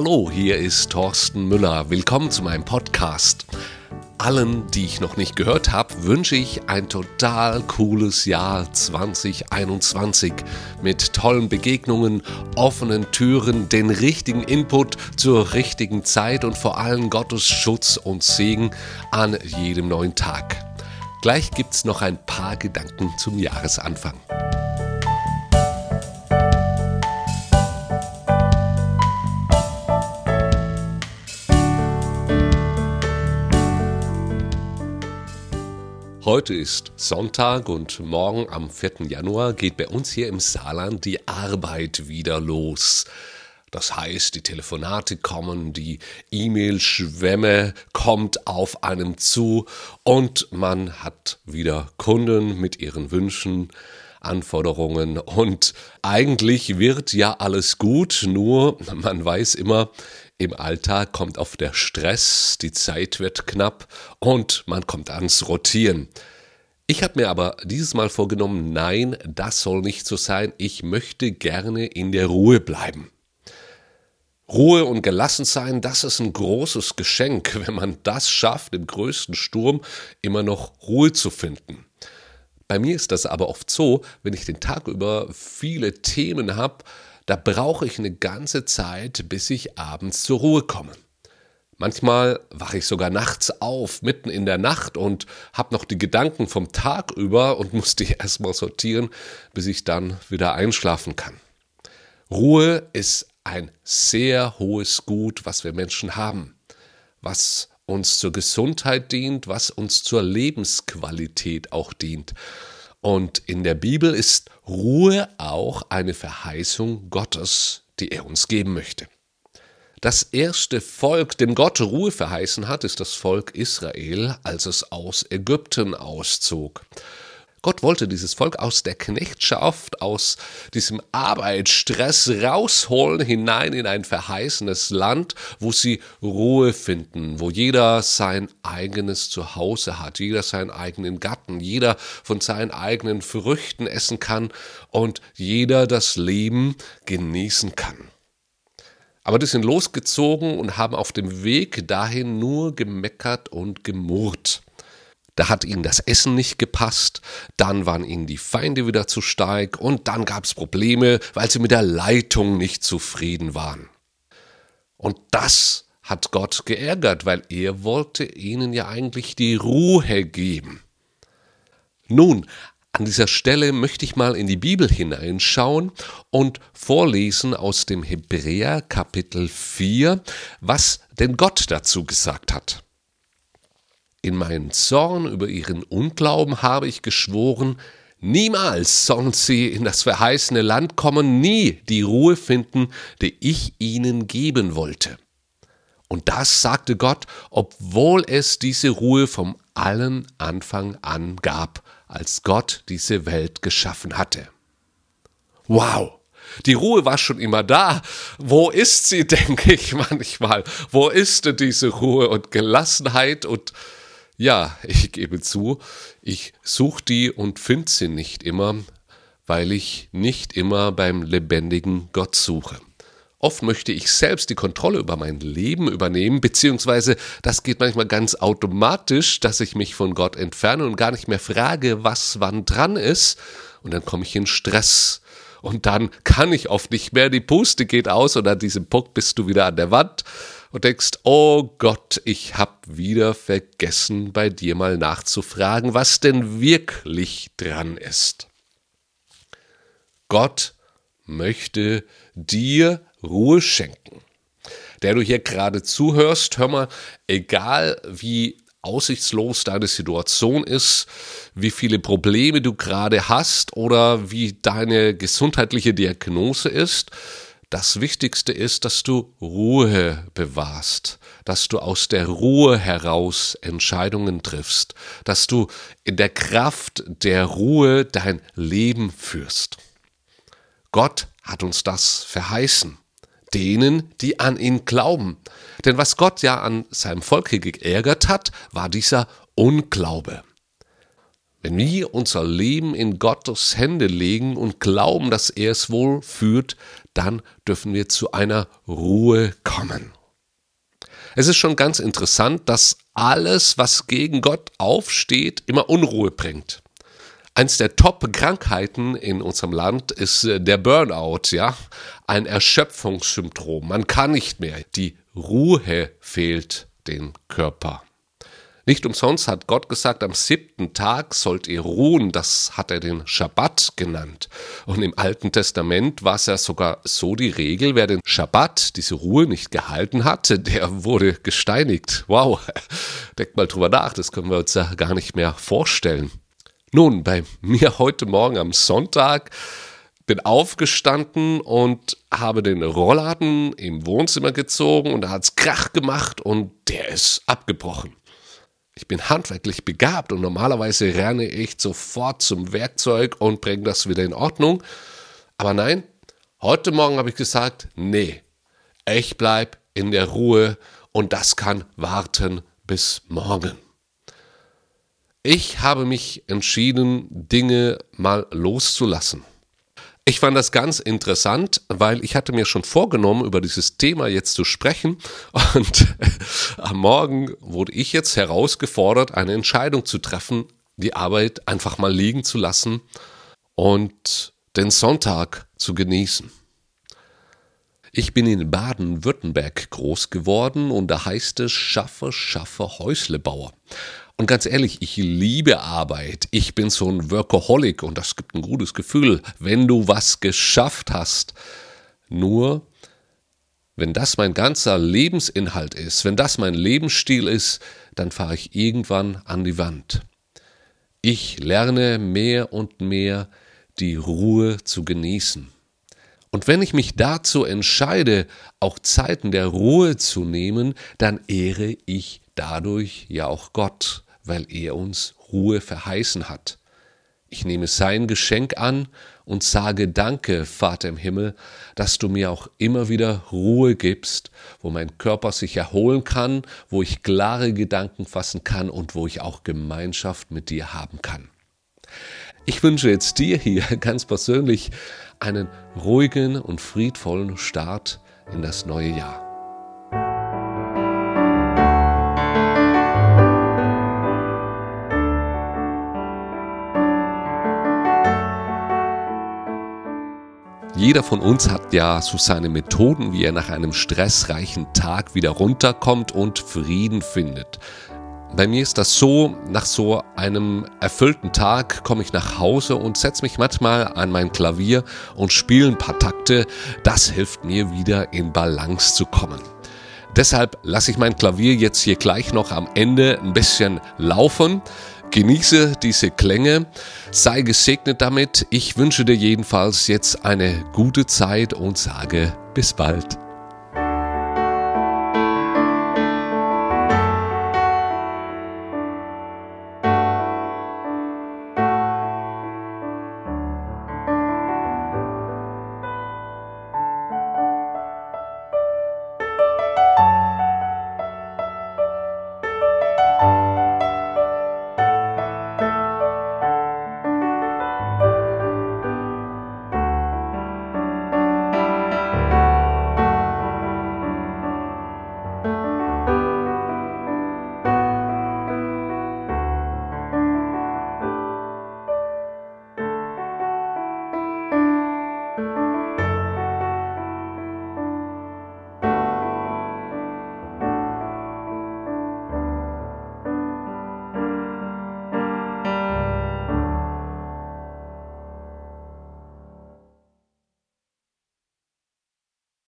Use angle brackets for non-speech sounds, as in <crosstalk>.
Hallo, hier ist Thorsten Müller. Willkommen zu meinem Podcast. Allen, die ich noch nicht gehört habe, wünsche ich ein total cooles Jahr 2021 mit tollen Begegnungen, offenen Türen, den richtigen Input zur richtigen Zeit und vor allem Gottes Schutz und Segen an jedem neuen Tag. Gleich gibt es noch ein paar Gedanken zum Jahresanfang. Heute ist Sonntag und morgen am 4. Januar geht bei uns hier im Saarland die Arbeit wieder los. Das heißt, die Telefonate kommen, die E-Mail-Schwemme kommt auf einem zu und man hat wieder Kunden mit ihren Wünschen, Anforderungen und eigentlich wird ja alles gut, nur man weiß immer, im Alltag kommt oft der Stress, die Zeit wird knapp und man kommt ans Rotieren. Ich habe mir aber dieses Mal vorgenommen, nein, das soll nicht so sein. Ich möchte gerne in der Ruhe bleiben. Ruhe und gelassen sein, das ist ein großes Geschenk, <laughs> wenn man das schafft, im größten Sturm immer noch Ruhe zu finden. Bei mir ist das aber oft so, wenn ich den Tag über viele Themen habe, da brauche ich eine ganze Zeit, bis ich abends zur Ruhe komme. Manchmal wache ich sogar nachts auf, mitten in der Nacht und habe noch die Gedanken vom Tag über und muss die <laughs> erstmal sortieren, bis ich dann wieder einschlafen kann. Ruhe ist ein sehr hohes Gut, was wir Menschen haben, was uns zur Gesundheit dient, was uns zur Lebensqualität auch dient. Und in der Bibel ist Ruhe auch eine Verheißung Gottes, die er uns geben möchte. Das erste Volk, dem Gott Ruhe verheißen hat, ist das Volk Israel, als es aus Ägypten auszog. Gott wollte dieses Volk aus der Knechtschaft, aus diesem Arbeitsstress rausholen, hinein in ein verheißenes Land, wo sie Ruhe finden, wo jeder sein eigenes Zuhause hat, jeder seinen eigenen Gatten, jeder von seinen eigenen Früchten essen kann und jeder das Leben genießen kann. Aber die sind losgezogen und haben auf dem Weg dahin nur gemeckert und gemurrt. Da hat ihnen das Essen nicht gepasst, dann waren ihnen die Feinde wieder zu stark und dann gab es Probleme, weil sie mit der Leitung nicht zufrieden waren. Und das hat Gott geärgert, weil er wollte ihnen ja eigentlich die Ruhe geben. Nun, an dieser Stelle möchte ich mal in die Bibel hineinschauen und vorlesen aus dem Hebräer Kapitel 4, was denn Gott dazu gesagt hat. In meinen Zorn über ihren Unglauben habe ich geschworen, niemals sollen sie in das verheißene Land kommen, nie die Ruhe finden, die ich ihnen geben wollte. Und das sagte Gott, obwohl es diese Ruhe vom allen Anfang an gab, als Gott diese Welt geschaffen hatte. Wow! Die Ruhe war schon immer da. Wo ist sie, <laughs> denke ich manchmal? Wo ist denn diese Ruhe und Gelassenheit und ja, ich gebe zu, ich suche die und finde sie nicht immer, weil ich nicht immer beim lebendigen Gott suche. Oft möchte ich selbst die Kontrolle über mein Leben übernehmen, beziehungsweise das geht manchmal ganz automatisch, dass ich mich von Gott entferne und gar nicht mehr frage, was wann dran ist, und dann komme ich in Stress. Und dann kann ich oft nicht mehr, die Puste geht aus und an diesem Punkt bist du wieder an der Wand und denkst, oh Gott, ich hab wieder vergessen, bei dir mal nachzufragen, was denn wirklich dran ist. Gott möchte dir Ruhe schenken. Der du hier gerade zuhörst, hör mal, egal wie aussichtslos deine Situation ist, wie viele Probleme du gerade hast oder wie deine gesundheitliche Diagnose ist, das Wichtigste ist, dass du Ruhe bewahrst, dass du aus der Ruhe heraus Entscheidungen triffst, dass du in der Kraft der Ruhe dein Leben führst. Gott hat uns das verheißen, denen, die an ihn glauben. Denn was Gott ja an seinem Volk geärgert hat, war dieser Unglaube. Wenn wir unser Leben in Gottes Hände legen und glauben, dass er es wohl führt, dann dürfen wir zu einer Ruhe kommen. Es ist schon ganz interessant, dass alles, was gegen Gott aufsteht, immer Unruhe bringt. Eins der Top-Krankheiten in unserem Land ist äh, der Burnout, ja. Ein Erschöpfungssyndrom. Man kann nicht mehr. Die Ruhe fehlt dem Körper. Nicht umsonst hat Gott gesagt, am siebten Tag sollt ihr ruhen. Das hat er den Schabbat genannt. Und im Alten Testament war es ja sogar so die Regel, wer den Schabbat, diese Ruhe nicht gehalten hatte, der wurde gesteinigt. Wow. <laughs> Denkt mal drüber nach, das können wir uns ja gar nicht mehr vorstellen. Nun, bei mir heute Morgen am Sonntag bin aufgestanden und habe den Rollladen im Wohnzimmer gezogen und da hat es Krach gemacht und der ist abgebrochen. Ich bin handwerklich begabt und normalerweise renne ich sofort zum Werkzeug und bringe das wieder in Ordnung. Aber nein, heute Morgen habe ich gesagt, nee, ich bleibe in der Ruhe und das kann warten bis morgen. Ich habe mich entschieden, Dinge mal loszulassen. Ich fand das ganz interessant, weil ich hatte mir schon vorgenommen, über dieses Thema jetzt zu sprechen. Und <laughs> am Morgen wurde ich jetzt herausgefordert, eine Entscheidung zu treffen, die Arbeit einfach mal liegen zu lassen und den Sonntag zu genießen. Ich bin in Baden-Württemberg groß geworden und da heißt es Schaffe, Schaffe, Häuslebauer. Und ganz ehrlich, ich liebe Arbeit. Ich bin so ein Workaholic und das gibt ein gutes Gefühl, wenn du was geschafft hast. Nur, wenn das mein ganzer Lebensinhalt ist, wenn das mein Lebensstil ist, dann fahre ich irgendwann an die Wand. Ich lerne mehr und mehr die Ruhe zu genießen. Und wenn ich mich dazu entscheide, auch Zeiten der Ruhe zu nehmen, dann ehre ich dadurch ja auch Gott weil er uns Ruhe verheißen hat. Ich nehme sein Geschenk an und sage Danke, Vater im Himmel, dass du mir auch immer wieder Ruhe gibst, wo mein Körper sich erholen kann, wo ich klare Gedanken fassen kann und wo ich auch Gemeinschaft mit dir haben kann. Ich wünsche jetzt dir hier <laughs> ganz persönlich einen ruhigen und friedvollen Start in das neue Jahr. Jeder von uns hat ja so seine Methoden, wie er nach einem stressreichen Tag wieder runterkommt und Frieden findet. Bei mir ist das so, nach so einem erfüllten Tag komme ich nach Hause und setze mich manchmal an mein Klavier und spiele ein paar Takte. Das hilft mir wieder in Balance zu kommen. Deshalb lasse ich mein Klavier jetzt hier gleich noch am Ende ein bisschen laufen. Genieße diese Klänge, sei gesegnet damit. Ich wünsche dir jedenfalls jetzt eine gute Zeit und sage bis bald.